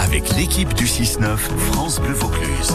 avec l'équipe du 6-9 France Bleu Vaucluse.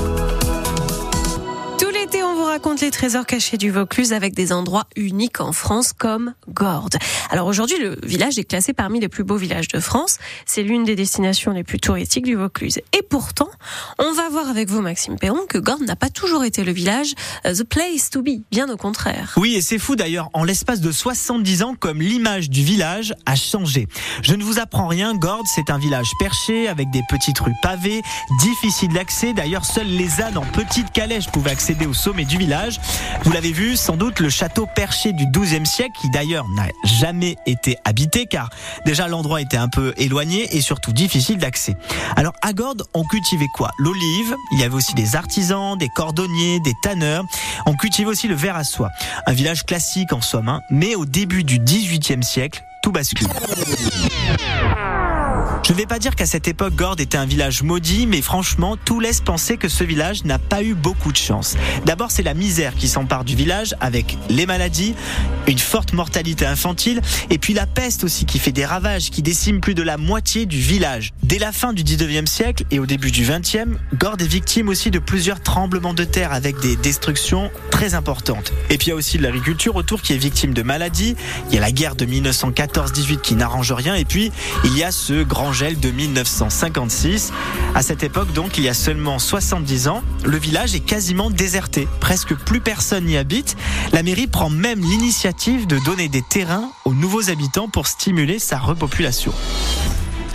Raconte les trésors cachés du Vaucluse avec des endroits uniques en France comme Gordes. Alors aujourd'hui, le village est classé parmi les plus beaux villages de France. C'est l'une des destinations les plus touristiques du Vaucluse. Et pourtant, on va voir avec vous, Maxime Perron, que Gordes n'a pas toujours été le village uh, the place to be. Bien au contraire. Oui, et c'est fou d'ailleurs. En l'espace de 70 ans, comme l'image du village a changé. Je ne vous apprends rien. Gordes, c'est un village perché avec des petites rues pavées, difficile d'accès. D'ailleurs, seuls les ânes en petite calèche pouvaient accéder au sommet du village. Vous l'avez vu, sans doute le château perché du XIIe siècle, qui d'ailleurs n'a jamais été habité, car déjà l'endroit était un peu éloigné et surtout difficile d'accès. Alors à Gordes, on cultivait quoi? L'olive, il y avait aussi des artisans, des cordonniers, des tanneurs. On cultivait aussi le verre à soie. Un village classique en somme, hein, mais au début du XVIIIe siècle, tout bascule. Je ne vais pas dire qu'à cette époque, Gordes était un village maudit, mais franchement, tout laisse penser que ce village n'a pas eu beaucoup de chance. D'abord, c'est la misère qui s'empare du village, avec les maladies, une forte mortalité infantile, et puis la peste aussi qui fait des ravages, qui décime plus de la moitié du village. Dès la fin du 19e siècle et au début du 20e, Gordes est victime aussi de plusieurs tremblements de terre avec des destructions très importantes. Et puis il y a aussi l'agriculture autour qui est victime de maladies. Il y a la guerre de 1914-18 qui n'arrange rien, et puis il y a ce grand gel de 1956. À cette époque, donc, il y a seulement 70 ans, le village est quasiment déserté. Presque plus personne n'y habite. La mairie prend même l'initiative de donner des terrains aux nouveaux habitants pour stimuler sa repopulation.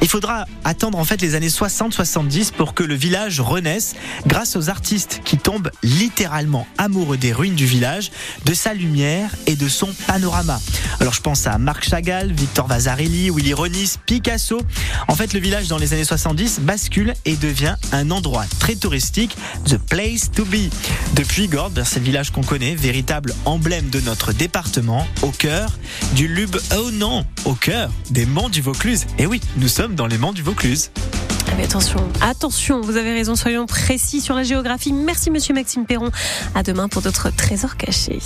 Il faudra attendre en fait les années 60-70 pour que le village renaisse grâce aux artistes qui tombent littéralement amoureux des ruines du village, de sa lumière et de son panorama. Alors je pense à Marc Chagall, Victor Vasarely, Willy Ronis, Picasso. En fait, le village dans les années 70 bascule et devient un endroit très touristique, the place to be. Depuis Gordes, c'est le village qu'on connaît, véritable emblème de notre département, au cœur du Lube. Oh non, au cœur des monts du Vaucluse. Et oui, nous dans les monts du Vaucluse. Mais attention, attention, vous avez raison, soyons précis sur la géographie. Merci Monsieur Maxime Perron. À demain pour d'autres trésors cachés.